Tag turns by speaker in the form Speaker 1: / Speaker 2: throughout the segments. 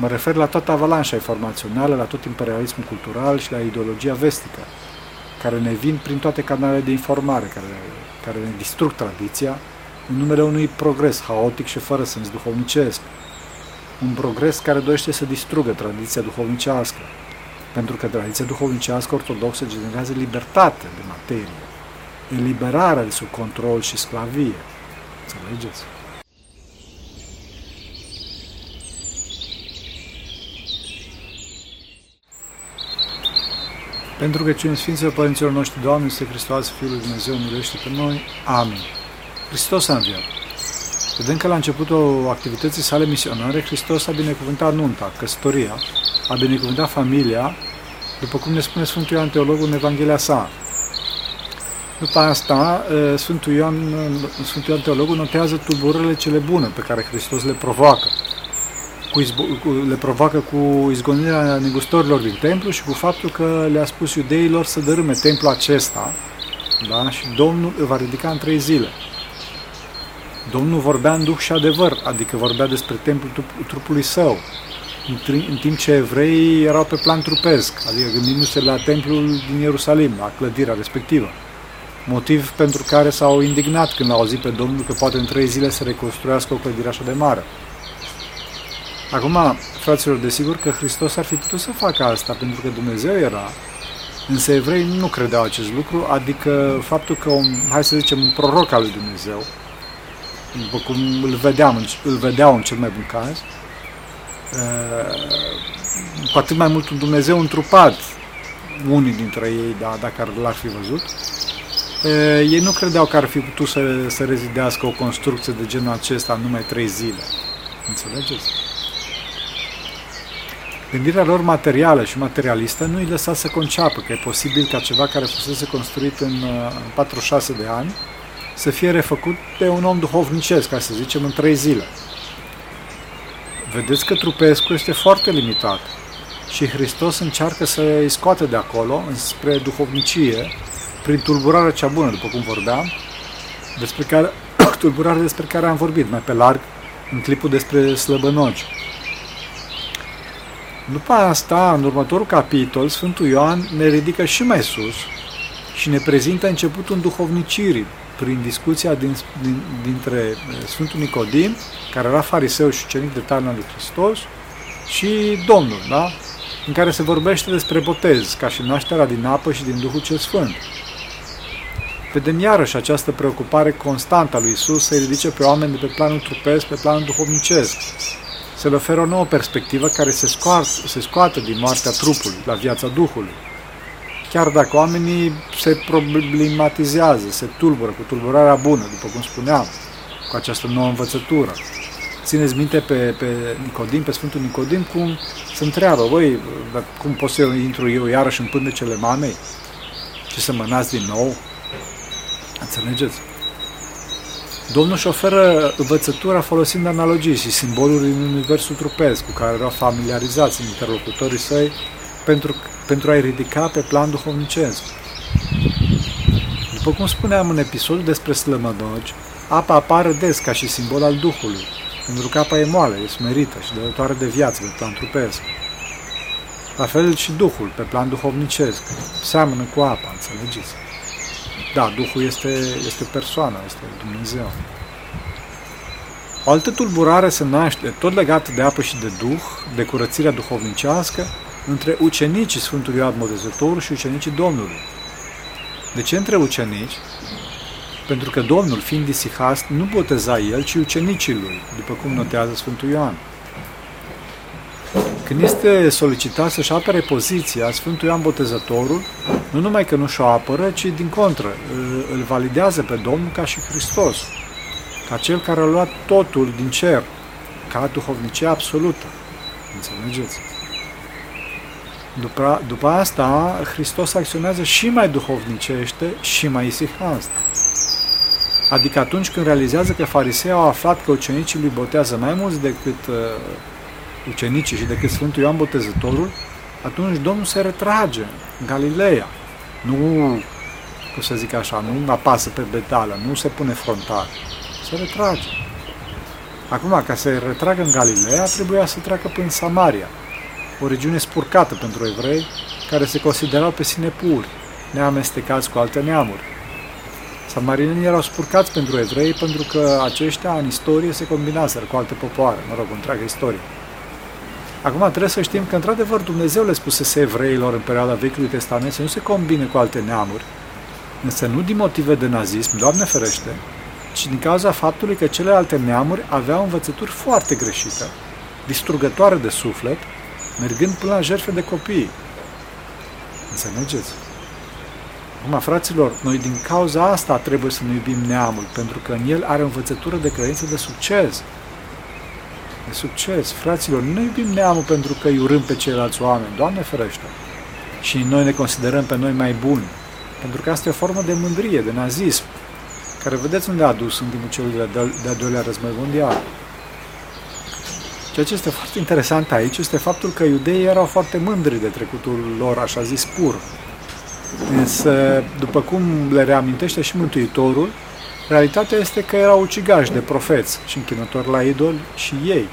Speaker 1: Mă refer la toată avalanșa informațională, la tot imperialismul cultural și la ideologia vestică, care ne vin prin toate canalele de informare, care, care ne distrug tradiția, în numele unui progres haotic și fără sens duhovnicesc. Un progres care dorește să distrugă tradiția duhovnicească, pentru că tradiția duhovnicească ortodoxă generează libertate de materie, eliberarea de sub control și sclavie. Înțelegeți? Pentru că cine Sfinților Părinților noștri, Doamne, este Hristos, Fiul lui Dumnezeu, miluiește pe noi. Amin. Hristos a înviat. Vedem că la începutul activității sale misionare, Hristos a binecuvântat nunta, căsătoria, a binecuvântat familia, după cum ne spune Sfântul Ioan Teologul în Evanghelia sa. După asta, Sfântul Ioan, Sfântul Ioan Teologul notează tulburările cele bune pe care Hristos le provoacă. Cu izbo- cu, le provoacă cu izgonirea negustorilor din templu și cu faptul că le-a spus iudeilor să dărâme templul acesta da? și Domnul îl va ridica în trei zile. Domnul vorbea în duh și adevăr, adică vorbea despre templul trupului său, în timp ce evreii erau pe plan trupesc, adică gândindu-se la templul din Ierusalim, la clădirea respectivă. Motiv pentru care s-au indignat când au auzit pe Domnul că poate în trei zile să reconstruiască o clădire așa de mare. Acum, fraților, desigur că Hristos ar fi putut să facă asta, pentru că Dumnezeu era, însă evrei nu credeau acest lucru, adică faptul că un, hai să zicem, un proroc al lui Dumnezeu, după cum îl vedeam, îl vedeau în cel mai bun caz, cu atât mai mult un Dumnezeu întrupat, unii dintre ei, da, dacă l-ar fi văzut, ei nu credeau că ar fi putut să, să rezidească o construcție de genul acesta în numai trei zile. Înțelegeți? Gândirea lor materială și materialistă nu îi lăsa să conceapă că e posibil ca ceva care fusese construit în, în 46 de ani să fie refăcut de un om duhovnicesc, ca să zicem, în trei zile. Vedeți că trupescul este foarte limitat și Hristos încearcă să îi scoate de acolo spre duhovnicie prin tulburarea cea bună, după cum vorbeam, despre care, tulburarea despre care am vorbit mai pe larg în clipul despre slăbănoci. După asta, în următorul capitol, Sfântul Ioan ne ridică și mai sus și ne prezintă începutul duhovnicirii prin discuția din, din, dintre eh, Sfântul Nicodim, care era fariseu și ucenic de taina lui Hristos, și Domnul, da? în care se vorbește despre botez, ca și nașterea din apă și din Duhul cel Sfânt. Vedem iarăși această preocupare constantă a lui Isus să-i ridice pe oameni de pe planul trupesc, pe planul duhovnicesc. Se le oferă o nouă perspectivă care se scoate, se scoate din moartea trupului la viața Duhului. Chiar dacă oamenii se problematizează, se tulbură cu tulburarea bună, după cum spuneam, cu această nouă învățătură. Țineți minte pe, pe Nicodim, pe Sfântul Nicodim, cum se întreabă, voi, cum pot să intru eu iarăși în pândecele mamei și să mă din nou? Înțelegeți? Domnul își oferă învățătura folosind analogii și simboluri din universul trupesc cu care erau familiarizați în interlocutorii săi pentru, pentru a-i ridica pe plan duhovnicesc. După cum spuneam în episodul despre slămădogi, apa apare des ca și simbol al Duhului, pentru că apa e moale, e smerită și dătătoare de viață pe plan trupesc. La fel și Duhul, pe plan duhovnicesc, seamănă cu apa, înțelegeți? Da, Duhul este, este persoana, este Dumnezeu. O altă tulburare se naște, tot legată de apă și de Duh, de curățirea duhovnicească, între ucenicii Sfântului Ioan Botezătorul și ucenicii Domnului. De ce între ucenici? Pentru că Domnul, fiind disihast, nu boteza el, ci ucenicii lui, după cum notează Sfântul Ioan. Când este solicitat să-și apere poziția, Sfântul Ioan Botezătorul nu numai că nu și-o apără, ci din contră, îl validează pe Domnul ca și Hristos, ca cel care a luat totul din cer, ca duhovnicie absolută. Înțelegeți? După, după asta, Hristos acționează și mai duhovnicește și mai isihast. Adică atunci când realizează că farisei au aflat că ucenicii lui botează mai mulți decât uh, ucenicii și decât Sfântul Ioan Botezătorul, atunci Domnul se retrage în Galileea. Nu, cum să zic așa, nu apasă pe betală, nu se pune frontal. Se retrage. Acum, ca să retragă în Galileea, trebuia să treacă prin Samaria, o regiune spurcată pentru evrei, care se considerau pe sine puri, neamestecați cu alte neamuri. Samarinenii erau spurcați pentru evrei pentru că aceștia în istorie se combinaseră cu alte popoare, mă rog, întreagă istorie. Acum trebuie să știm că, într-adevăr, Dumnezeu le spusese evreilor în perioada Vechiului Testament să nu se combine cu alte neamuri, însă nu din motive de nazism, Doamne ferește, ci din cauza faptului că celelalte neamuri aveau învățături foarte greșite, distrugătoare de suflet, mergând până la jertfe de copii. Înțelegeți? Acum, fraților, noi din cauza asta trebuie să ne iubim neamul, pentru că în el are o învățătură de credință de succes. De succes. Fraților, nu ne iubim neamul pentru că îi urâm pe ceilalți oameni, Doamne ferește. Și noi ne considerăm pe noi mai buni. Pentru că asta e o formă de mândrie, de nazism, care vedeți unde a dus în timpul celui de-al doilea război mondial. Ceea ce este foarte interesant aici este faptul că iudeii erau foarte mândri de trecutul lor, așa zis, pur. Însă, după cum le reamintește și Mântuitorul, realitatea este că erau ucigași de profeți și închinători la idoli și ei.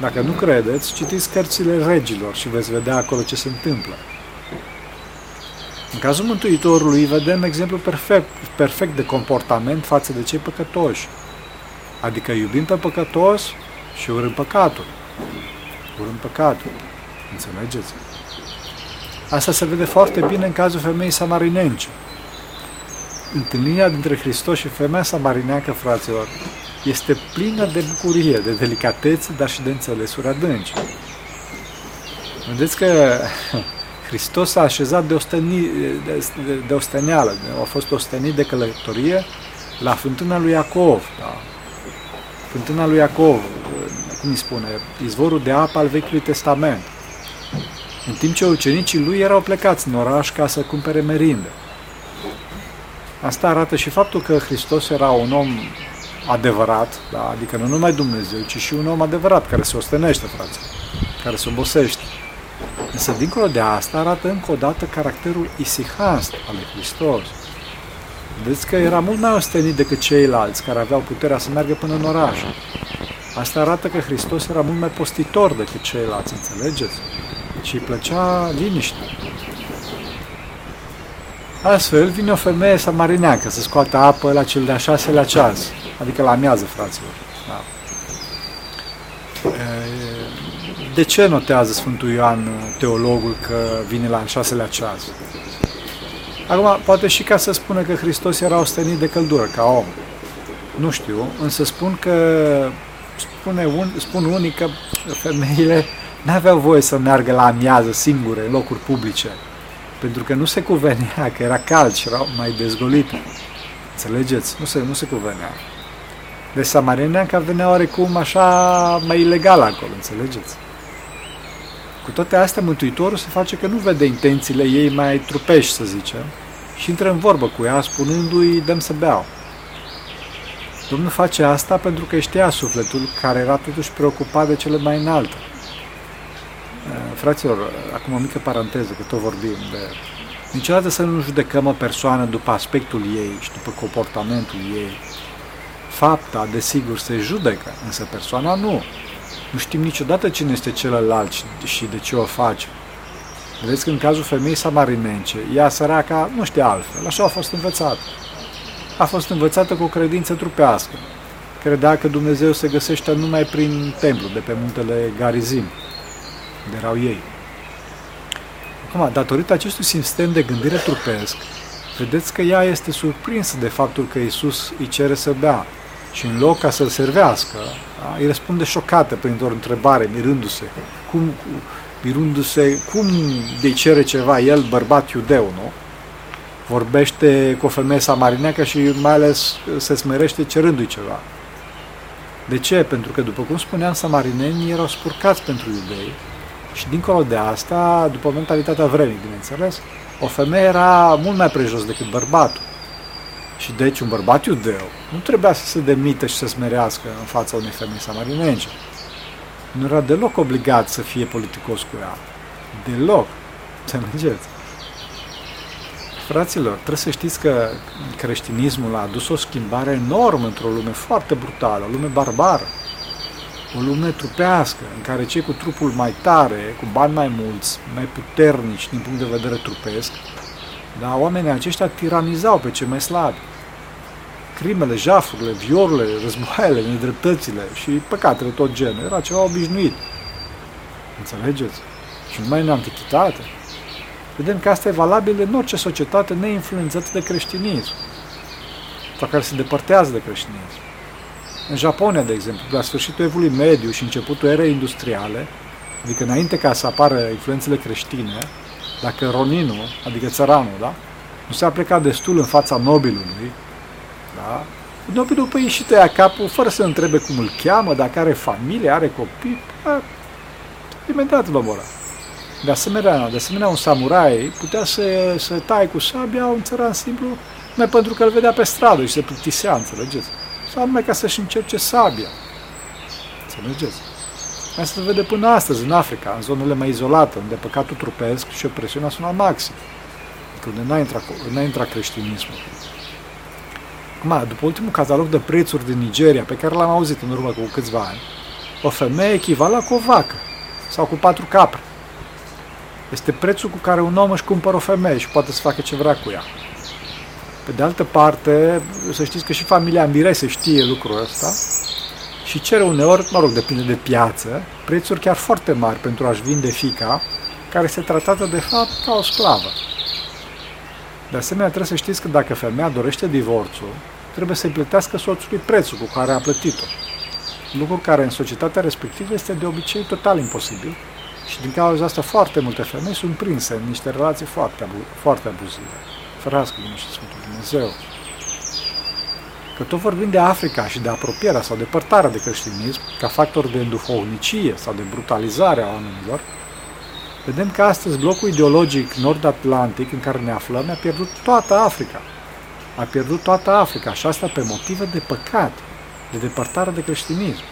Speaker 1: Dacă nu credeți, citiți cărțile regilor și veți vedea acolo ce se întâmplă. În cazul Mântuitorului vedem exemplu perfect, perfect de comportament față de cei păcătoși. Adică iubim pe păcătos și urâm păcatul. Urâm păcatul. Înțelegeți? Asta se vede foarte bine în cazul femeii samarinence. Întâlnirea dintre Hristos și femeia samarineacă, fraților, este plină de bucurie, de delicatețe, dar și de înțelesuri adânci. Vedeți că Hristos s-a așezat de, osteni, de, de, de osteneală, a fost ostenit de călătorie la fântâna lui Iacov. Da? Fântâna lui Iacov, cum îi spune, izvorul de apă al Vechiului Testament. În timp ce ucenicii lui erau plecați în oraș ca să cumpere merinde. Asta arată și faptul că Hristos era un om adevărat, da? adică nu numai Dumnezeu, ci și un om adevărat care se ostenește, frate, care se obosește. Însă, dincolo de asta, arată încă o dată caracterul isihast al lui Hristos. Vedeți că era mult mai ostenit decât ceilalți care aveau puterea să meargă până în oraș. Asta arată că Hristos era mult mai postitor decât ceilalți, înțelegeți? Și îi plăcea liniște. Astfel, vine o femeie samarineacă să scoată apă la cel de-a șaselea ceas, adică la amiază, fraților. Da. De ce notează Sfântul Ioan, teologul, că vine la al șaselea ceas? Acum, poate și ca să spună că Hristos era ostenit de căldură, ca om. Nu știu, însă spun că spune un, spun unii că femeile n-aveau voie să meargă la amiază singure în locuri publice, pentru că nu se cuvenea, că era cald și erau mai dezgolite. Înțelegeți? Nu se, nu se cuvenea. Deci Samareneanca venea oarecum așa mai ilegal acolo, înțelegeți? Cu toate astea, Mântuitorul se face că nu vede intențiile ei mai trupești, să zicem, și intră în vorbă cu ea, spunându-i, dăm să beau. Domnul face asta pentru că știa sufletul care era totuși preocupat de cele mai înalte. Eh, fraților, acum o mică paranteză, că tot vorbim de... Niciodată să nu judecăm o persoană după aspectul ei și după comportamentul ei. Fapta, desigur, se judecă, însă persoana nu. Nu știm niciodată cine este celălalt și de ce o face. Vedeți că în cazul femeii samarinence, ea săraca nu știe altfel, așa a fost învățată. A fost învățată cu o credință trupească. Credea că Dumnezeu se găsește numai prin templu de pe muntele Garizim, unde erau ei. Acum, datorită acestui sistem de gândire trupesc, vedeți că ea este surprinsă de faptul că Isus îi cere să bea și în loc ca să-l servească, da, îi răspunde șocată printr-o întrebare, mirându-se. Cum, mirându-se, cum de cere ceva el, bărbat iudeu, nu? Vorbește cu o femeie samarineacă și mai ales se smerește cerându-i ceva. De ce? Pentru că, după cum spuneam, samarinenii erau spurcați pentru iudei și, dincolo de asta, după mentalitatea vremii, bineînțeles, o femeie era mult mai prejos decât bărbatul. Și deci un bărbat iudeu nu trebuia să se demită și să smerească în fața unei femei samarinence. Nu era deloc obligat să fie politicos cu ea. Deloc. Înțelegeți? Fraților, trebuie să știți că creștinismul a adus o schimbare enormă într-o lume foarte brutală, o lume barbară. O lume trupească, în care cei cu trupul mai tare, cu bani mai mulți, mai puternici din punct de vedere trupesc, dar oamenii aceștia tiranizau pe cei mai slabi. Crimele, jafurile, violurile, războaiele, nedreptățile și păcatele tot genul era ceva obișnuit. Înțelegeți? Și numai în antichitate. Vedem că asta e valabil în orice societate neinfluențată de creștinism sau care se depărtează de creștinism. În Japonia, de exemplu, la sfârșitul evului mediu și începutul erei industriale, adică înainte ca să apară influențele creștine, dacă roninul, adică țăranul, da, nu s-a plecat destul în fața nobilului, da, nobilul păi și tăia capul fără să întrebe cum îl cheamă, dacă are familie, are copii, da, imediat vă mora. De asemenea, de asemenea, un samurai putea să, să taie cu sabia un țăran simplu numai pentru că îl vedea pe stradă și se plictisea, înțelegeți? Sau numai ca să-și încerce sabia. Înțelegeți? Asta se vede până astăzi în Africa, în zonele mai izolate, unde păcatul trupesc și opresiunea sunt la maxim. Când n-a intrat, n-a intrat creștinismul. Acum, după ultimul catalog de prețuri din Nigeria, pe care l-am auzit în urmă cu câțiva ani, o femeie echivala cu o vacă sau cu patru capre. Este prețul cu care un om își cumpără o femeie și poate să facă ce vrea cu ea. Pe de altă parte, să știți că și familia Mirese știe lucrul ăsta și cere uneori, mă rog, depinde de piață, prețuri chiar foarte mari pentru a-și vinde fica, care este tratată de fapt ca o sclavă. De asemenea, trebuie să știți că dacă femeia dorește divorțul, trebuie să-i plătească soțului prețul cu care a plătit-o. Lucru care în societatea respectivă este de obicei total imposibil și din cauza asta foarte multe femei sunt prinse în niște relații foarte, abu- foarte abuzive. Ferească din și Sfântul Dumnezeu. Că tot vorbim de Africa și de apropierea sau depărtarea de creștinism ca factor de înduhovnicie sau de brutalizare a oamenilor, vedem că astăzi blocul ideologic nord-atlantic în care ne aflăm a pierdut toată Africa. A pierdut toată Africa și asta pe motive de păcat, de depărtare de creștinism.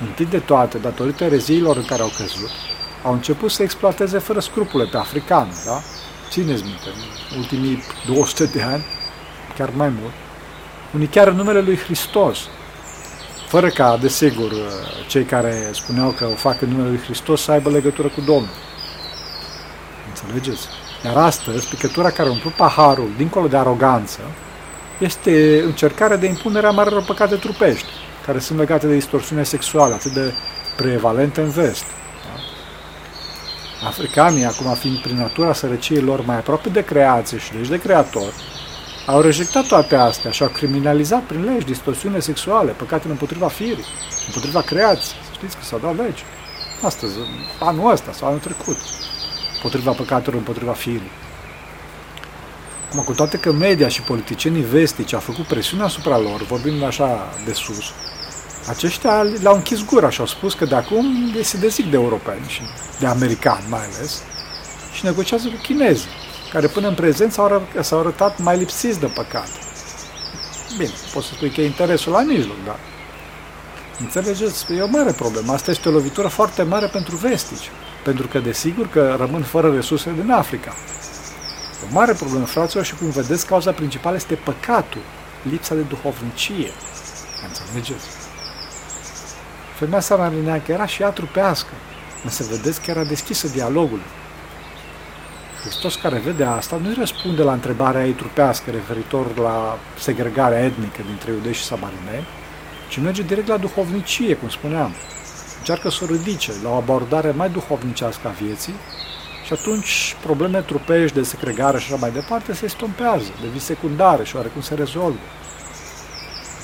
Speaker 1: Întâi de toate, datorită ereziilor în care au căzut, au început să exploateze fără scrupule pe africani, da? Țineți minte, în ultimii 200 de ani, chiar mai mult, unii chiar în numele lui Hristos, fără ca, desigur, cei care spuneau că o fac în numele lui Hristos să aibă legătură cu Domnul. Înțelegeți? Iar astăzi, picătura care a umplut paharul, dincolo de aroganță, este încercarea de impunere a marilor păcate trupești, care sunt legate de distorsiune sexuală, atât de prevalente în vest. Da? Africanii, acum fiind prin natura sărăciei lor mai aproape de creație și deci de creator, au rejectat toate astea și au criminalizat prin legi distorsiune sexuale, păcatele împotriva firii, împotriva creației. Știți că s-au dat legi. Astăzi, anul ăsta sau anul trecut, împotriva păcatelor, împotriva firii. Acum, cu toate că media și politicienii vestici au făcut presiune asupra lor, vorbim așa de sus, aceștia le-au închis gura și au spus că de acum se dezic de europeni și de americani mai ales și negociază cu chinezii, care până în prezent s-au, s-au arătat mai lipsiți de păcat. Bine, poți să spui că e interesul la mijloc, dar Înțelegeți? E o mare problemă. Asta este o lovitură foarte mare pentru vestici. Pentru că, desigur, că rămân fără resurse din Africa. O mare problemă, fraților, și cum vedeți, cauza principală este păcatul, lipsa de duhovnicie. Înțelegeți? Femeia samarineancă era și ea trupească, însă vedeți că era deschisă dialogului. Hristos care vede asta nu-i răspunde la întrebarea ei trupească referitor la segregarea etnică dintre iudei și samarineni, ci merge direct la duhovnicie, cum spuneam. Încearcă să o ridice la o abordare mai duhovnicească a vieții și atunci probleme trupești de segregare și așa mai departe se stompează, devin secundare și oarecum se rezolvă.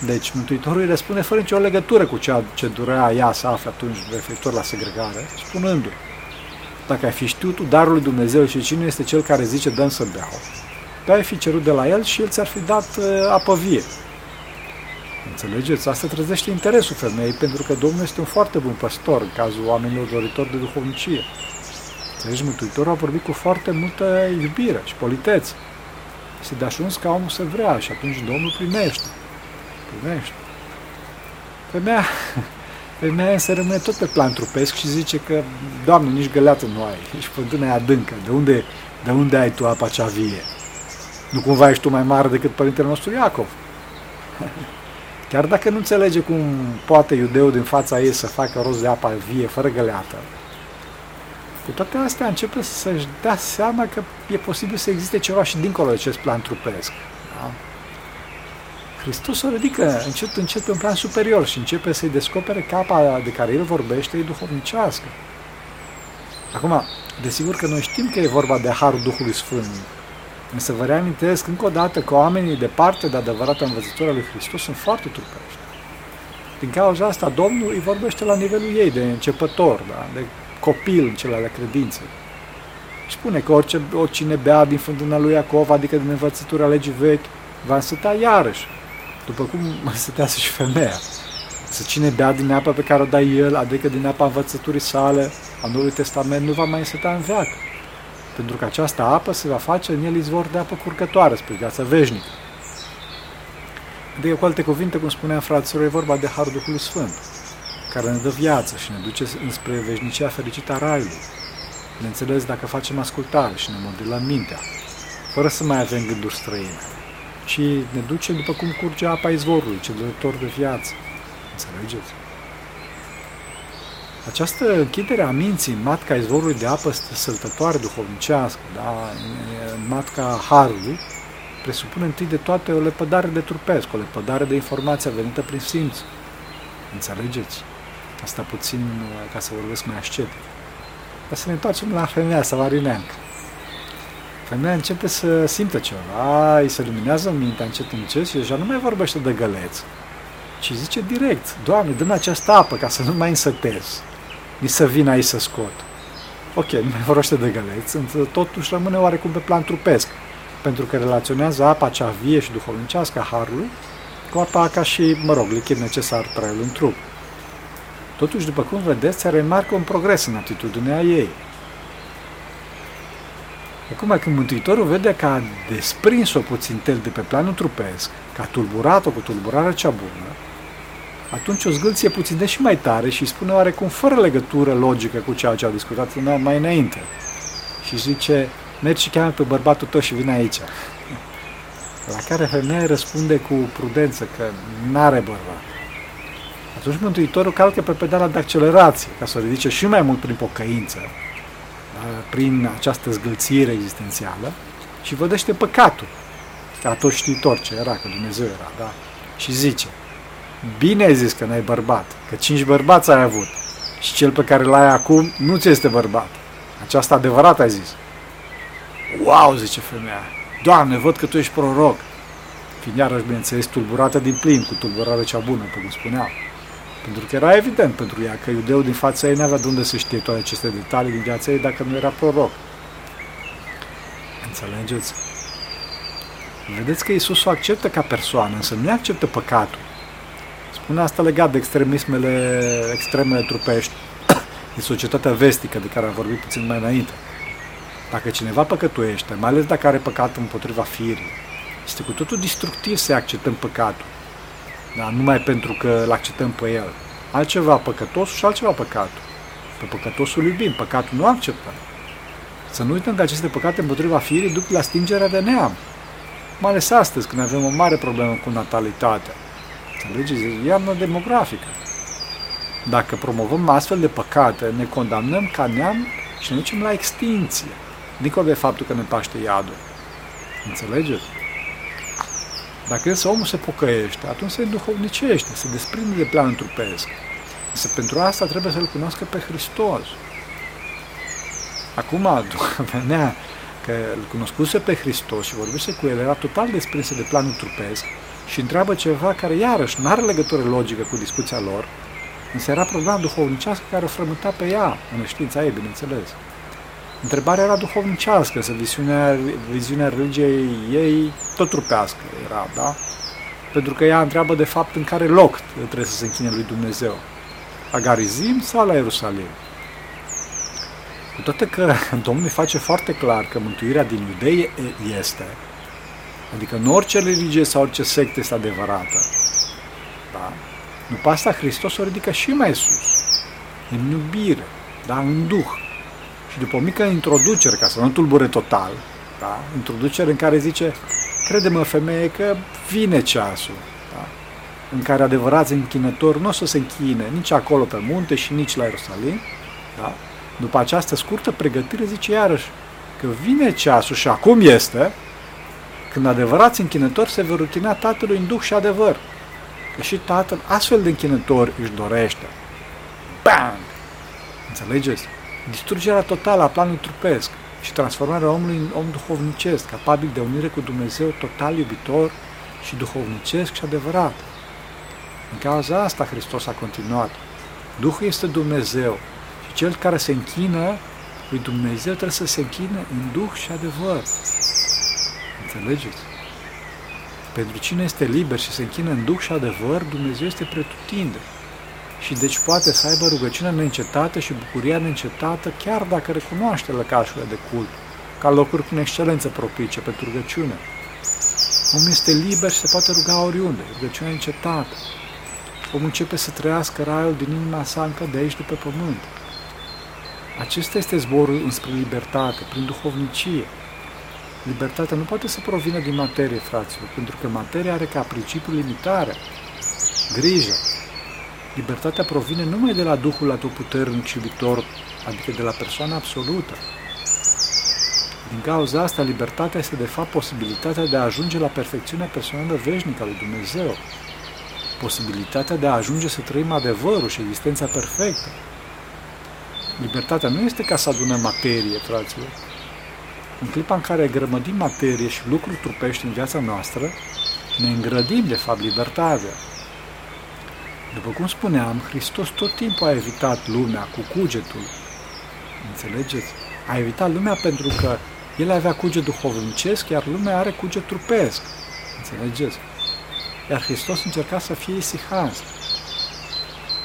Speaker 1: Deci Mântuitorul îi răspunde fără nicio legătură cu ceea ce durea ea să afle atunci referitor la segregare, spunându-i, dacă ai fi știut tu darul lui Dumnezeu și cine este cel care zice dăm să beau, pe ai fi cerut de la el și el ți-ar fi dat uh, apă vie. Înțelegeți? Asta trezește interesul femeii pentru că Domnul este un foarte bun păstor în cazul oamenilor doritori de duhovnicie. Înțelegi? Mântuitorul a vorbit cu foarte multă iubire și politețe. Este de ajuns ca omul să vrea și atunci Domnul primește. Primește. Femeia, femeia însă rămâne tot pe plan trupesc și zice că, Doamne, nici găleată nu ai, ești fântâna e adâncă, de unde, de unde ai tu apa cea vie? Nu cumva ești tu mai mare decât părintele nostru Iacov? Chiar dacă nu înțelege cum poate iudeul din fața ei să facă rost de apa vie, fără găleată, cu toate astea începe să-și dea seama că e posibil să existe ceva și dincolo de acest plan trupesc. Da? Hristos o ridică încet, încet pe un plan superior și începe să-i descopere că apa de care el vorbește e duhovnicească. Acum, desigur că noi știm că e vorba de Harul Duhului Sfânt, însă vă reamintesc încă o dată că oamenii departe de adevărata învățătură lui Hristos sunt foarte trupești. Din cauza asta, Domnul îi vorbește la nivelul ei, de începător, da? de copil în cele ale credinței. Și spune că orice, oricine bea din fântâna lui Iacov, adică din învățătura legii vechi, va însăta iarăși, după cum însătează și femeia. Să cine bea din apa pe care o dă el, adică din apa învățăturii sale, a Noului Testament, nu va mai însăta în veac. Pentru că această apă se va face în el izvor de apă curgătoare spre viața veșnică. Adică, cu alte cuvinte, cum spunea fraților, e vorba de Harul Duhului Sfânt care ne dă viață și ne duce înspre veșnicia fericită a Raiului. înțeles dacă facem ascultare și ne modelăm mintea, fără să mai avem gânduri străine, ci ne duce după cum curge apa izvorului, cel dător de viață. Înțelegeți? Această închidere a minții în matca izvorului de apă săltătoare duhovnicească, da, în matca Harului, presupune întâi de toate o lepădare de trupesc, o lepădare de informația venită prin simț. Înțelegeți? Asta puțin uh, ca să vorbesc mai ascetic. Dar să ne întoarcem la femeia savarineancă. Femeia începe să simtă ceva, îi se luminează mintea încet încet și deja nu mai vorbește de găleț, ci zice direct, Doamne, dă această apă ca să nu mai însătez, ni să vin aici să scot. Ok, nu mai vorbește de găleț, însă totuși rămâne oarecum pe plan trupesc, pentru că relaționează apa cea vie și duhovnicească a Harului cu apa ca și, mă rog, lichid necesar traiul în trup. Totuși, după cum vedeți, se remarcă un progres în atitudinea ei. Acum, când Mântuitorul vede că a desprins-o puțin tel de pe planul trupesc, că a tulburat-o cu tulburarea cea bună, atunci o zgâlție puțin de și mai tare și spune oarecum fără legătură logică cu ceea ce au discutat mai înainte. Și zice, mergi și cheamă pe bărbatul tău și vine aici. La care femeia răspunde cu prudență că n-are bărbat. Atunci Mântuitorul calcă pe pedala de accelerație ca să o ridice și mai mult prin pocăință, da, prin această zgâlțire existențială și vădește păcatul. Ca tot știitor ce era, că Dumnezeu era, da? Și zice, bine ai zis că n-ai bărbat, că cinci bărbați ai avut și cel pe care l-ai acum nu ți este bărbat. Aceasta adevărat ai zis. Wow, zice femeia, Doamne, văd că tu ești proroc. Fiind iarăși, bineînțeles, tulburată din plin, cu tulburarea cea bună, cum spuneam. Pentru că era evident pentru ea că iudeul din fața ei n-avea de unde să știe toate aceste detalii din viața ei dacă nu era proroc. Înțelegeți? Vedeți că Isus o acceptă ca persoană, însă nu acceptă păcatul. Spune asta legat de extremismele, extremele trupești din societatea vestică de care am vorbit puțin mai înainte. Dacă cineva păcătuiește, mai ales dacă are păcat împotriva firii, este cu totul destructiv să acceptăm păcatul. Da? Numai pentru că îl acceptăm pe el. Altceva păcătosul și altceva păcatul. Pe păcătosul iubim, păcatul nu acceptăm. Să nu uităm că aceste păcate împotriva firii duc la stingerea de neam. Mai ales astăzi, când avem o mare problemă cu natalitatea. Înțelegeți? E iarnă demografică. Dacă promovăm astfel de păcate, ne condamnăm ca neam și ne ducem la extinție. Dincolo de faptul că ne paște iadul. Înțelegeți? Dacă însă omul se pocăiește, atunci se duhovnicește, se desprinde de planul trupesc. Însă pentru asta trebuie să-L cunoască pe Hristos. Acum, venea că îl cunoscuse pe Hristos și vorbește cu el, era total desprinsă de planul trupesc și întreabă ceva care, iarăși, nu are legătură logică cu discuția lor, însă era problema duhovnicească care o frământa pe ea, în știința ei, bineînțeles. Întrebarea era duhovnicească, să viziunea, viziunea religiei ei tot trupească era, da? Pentru că ea întreabă de fapt în care loc trebuie să se închine lui Dumnezeu. La Garizim sau la Ierusalim? Cu toate că Domnul face foarte clar că mântuirea din iudei este, adică în orice religie sau orice sectă este adevărată. Da? După asta Hristos o ridică și mai sus, în iubire, da? în duh. Și după o mică introducere, ca să nu tulbure total, da? introducere în care zice, crede-mă femeie că vine ceasul. Da? în care adevărați închinători nu o să se închine nici acolo pe munte și nici la Ierusalim, da? după această scurtă pregătire zice iarăși că vine ceasul și acum este când adevărați închinători se vor rutina Tatălui în duh și adevăr. Că și Tatăl astfel de închinători își dorește. Bang! Înțelegeți? Distrugerea totală a planului trupesc și transformarea omului în om duhovnicesc, capabil de unire cu Dumnezeu total iubitor și duhovnicesc și adevărat. În cauza asta Hristos a continuat. Duhul este Dumnezeu și cel care se închină lui Dumnezeu trebuie să se închine în Duh și adevăr. Înțelegeți? Pentru cine este liber și se închină în Duh și adevăr, Dumnezeu este pretutinde. Și deci poate să aibă rugăciunea neîncetată și bucuria neîncetată, chiar dacă recunoaște lăcașurile de cult, ca locuri prin excelență propice pentru rugăciune. Omul este liber și se poate ruga oriunde, rugăciunea încetată. Omul începe să trăiască raiul din inima sa încă de aici, de pe pământ. Acesta este zborul înspre libertate, prin duhovnicie. Libertatea nu poate să provină din materie, fraților, pentru că materia are ca principiu limitarea, grija. Libertatea provine numai de la Duhul atotputernic și iubitor, adică de la persoana absolută. Din cauza asta, libertatea este de fapt posibilitatea de a ajunge la perfecțiunea personală veșnică a lui Dumnezeu, posibilitatea de a ajunge să trăim adevărul și existența perfectă. Libertatea nu este ca să adunăm materie, fraților, în clipa în care grămădim materie și lucruri trupești în viața noastră, ne îngrădim, de fapt, libertatea. După cum spuneam, Hristos tot timpul a evitat lumea cu cugetul. Înțelegeți? A evitat lumea pentru că el avea cuget duhovnicesc, iar lumea are cuget trupesc. Înțelegeți? Iar Hristos încerca să fie isihans.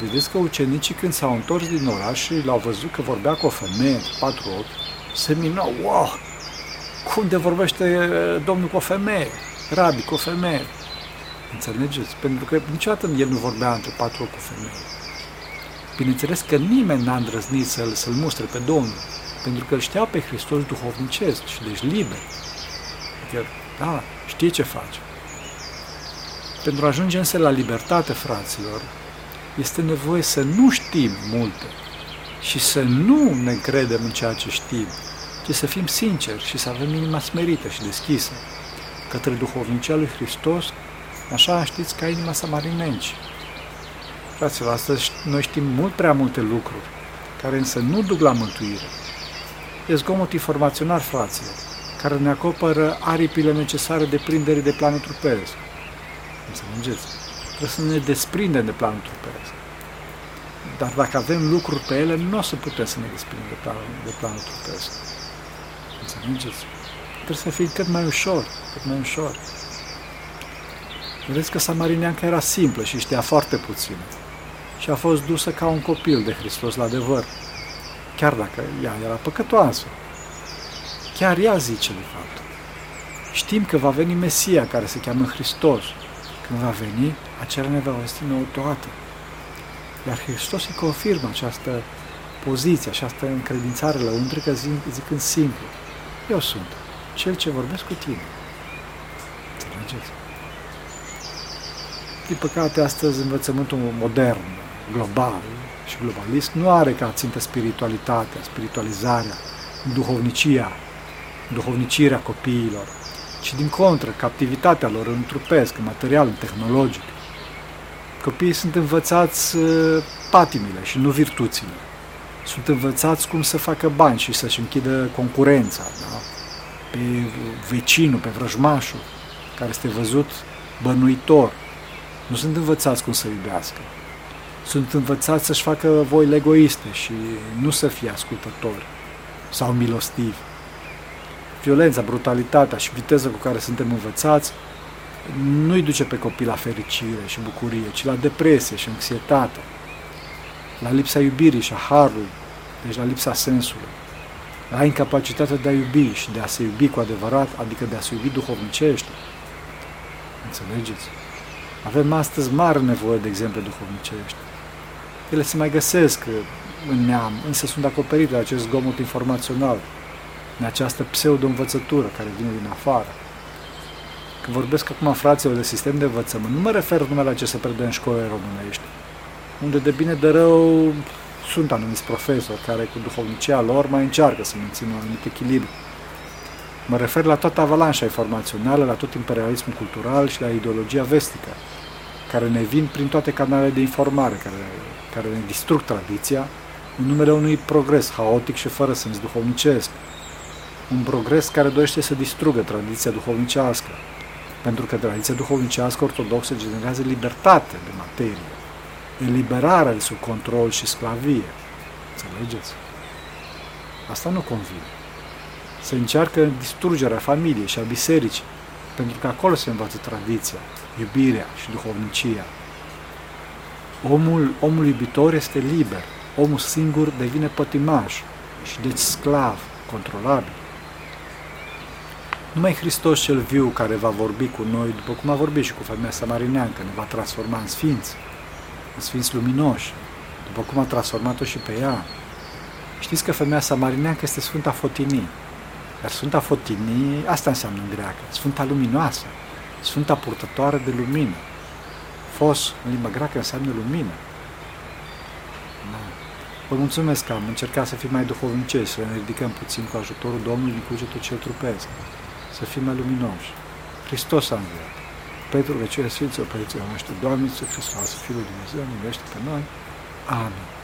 Speaker 1: Vedeți că ucenicii când s-au întors din oraș și l-au văzut că vorbea cu o femeie cu patru ochi, se minau, wow, cum de vorbește Domnul cu o femeie, rabi cu o femeie. Înțelegeți? Pentru că niciodată el nu vorbea între patru cu femeie. Bineînțeles că nimeni n-a îndrăznit să-l, să mustre pe Domnul, pentru că îl știa pe Hristos duhovnicesc și deci liber. Adică, da, știe ce face. Pentru a ajunge însă la libertate, fraților, este nevoie să nu știm multe și să nu ne credem în ceea ce știm, ci să fim sinceri și să avem inima smerită și deschisă către duhovnicia lui Hristos, așa știți ca inima samarinenci. Fraților, astăzi noi știm mult prea multe lucruri, care însă nu duc la mântuire. E zgomot informațional, fraților, care ne acoperă aripile necesare de prindere de planul trupesc. Înțelegeți? Trebuie să ne desprindem de planul trupesc. Dar dacă avem lucruri pe ele, nu o să putem să ne desprindem de planul, de planul trupesc. Înțelegeți? Trebuie să fie cât mai ușor, cât mai ușor. Vedeți că Samarineanca era simplă și știa foarte puțin. Și a fost dusă ca un copil de Hristos la adevăr. Chiar dacă ea era păcătoasă. Chiar ea zice, de fapt. Știm că va veni Mesia care se cheamă Hristos. Când va veni, acela ne va vesti nouă toate. Iar Hristos îi confirmă această poziție, această încredințare lăuntrică zicând simplu. Eu sunt cel ce vorbesc cu tine. Înțelegeți? Din păcate, astăzi învățământul modern, global și globalist nu are ca țintă spiritualitatea, spiritualizarea, duhovnicia, duhovnicirea copiilor, ci din contră, captivitatea lor în trupesc, în material, în tehnologic. Copiii sunt învățați uh, patimile și nu virtuțile sunt învățați cum să facă bani și să-și închidă concurența da? pe vecinul, pe vrăjmașul, care este văzut bănuitor. Nu sunt învățați cum să iubească. Sunt învățați să-și facă voile egoiste și nu să fie ascultători sau milostivi. Violența, brutalitatea și viteza cu care suntem învățați nu-i duce pe copii la fericire și bucurie, ci la depresie și anxietate la lipsa iubirii și a harului, deci la lipsa sensului, la incapacitatea de a iubi și de a se iubi cu adevărat, adică de a se iubi duhovnicește. Înțelegeți? Avem astăzi mare nevoie de exemple duhovnicești. Ele se mai găsesc în neam, însă sunt acoperite de acest zgomot informațional, de această pseudo-învățătură care vine din afară. Când vorbesc acum, fraților, de sistem de învățământ, nu mă refer numai la ce se predă în școlile românești, unde de bine de rău sunt anumiți profesori care cu duhovnicia lor mai încearcă să mențină un anumit echilibru. Mă refer la toată avalanșa informațională, la tot imperialismul cultural și la ideologia vestică, care ne vin prin toate canalele de informare, care, care ne distrug tradiția, în numele unui progres haotic și fără sens duhovnicesc. Un progres care dorește să distrugă tradiția duhovnicească, pentru că tradiția duhovnicească ortodoxă generează libertate de materie, eliberarea de sub control și sclavie. Înțelegeți? Asta nu convine. Se încearcă distrugerea familiei și a bisericii, pentru că acolo se învață tradiția, iubirea și duhovnicia. Omul, omul iubitor este liber, omul singur devine pătimaș și deci sclav, controlabil. Numai Hristos cel viu care va vorbi cu noi, după cum a vorbit și cu femeia samarineancă, ne va transforma în sfinți, în sfinți luminoși, după cum a transformat-o și pe ea. Știți că femeia samarineancă este Sfânta Fotinii, dar Sfânta Fotinii, asta înseamnă în greacă, Sfânta Luminoasă, Sfânta Purtătoare de Lumină. Fos, în limba greacă, înseamnă lumină. Da. Vă mulțumesc că am încercat să fim mai duhovnicești, să ne ridicăm puțin cu ajutorul Domnului din cugetul cel trupesc, să fim mai luminoși. Hristos a înviat. Petru, Vecioare Sfinților Părinților noștri, Doamne, Iisus Hristos, Fiul Lui Dumnezeu, miluiește pe noi. Amin.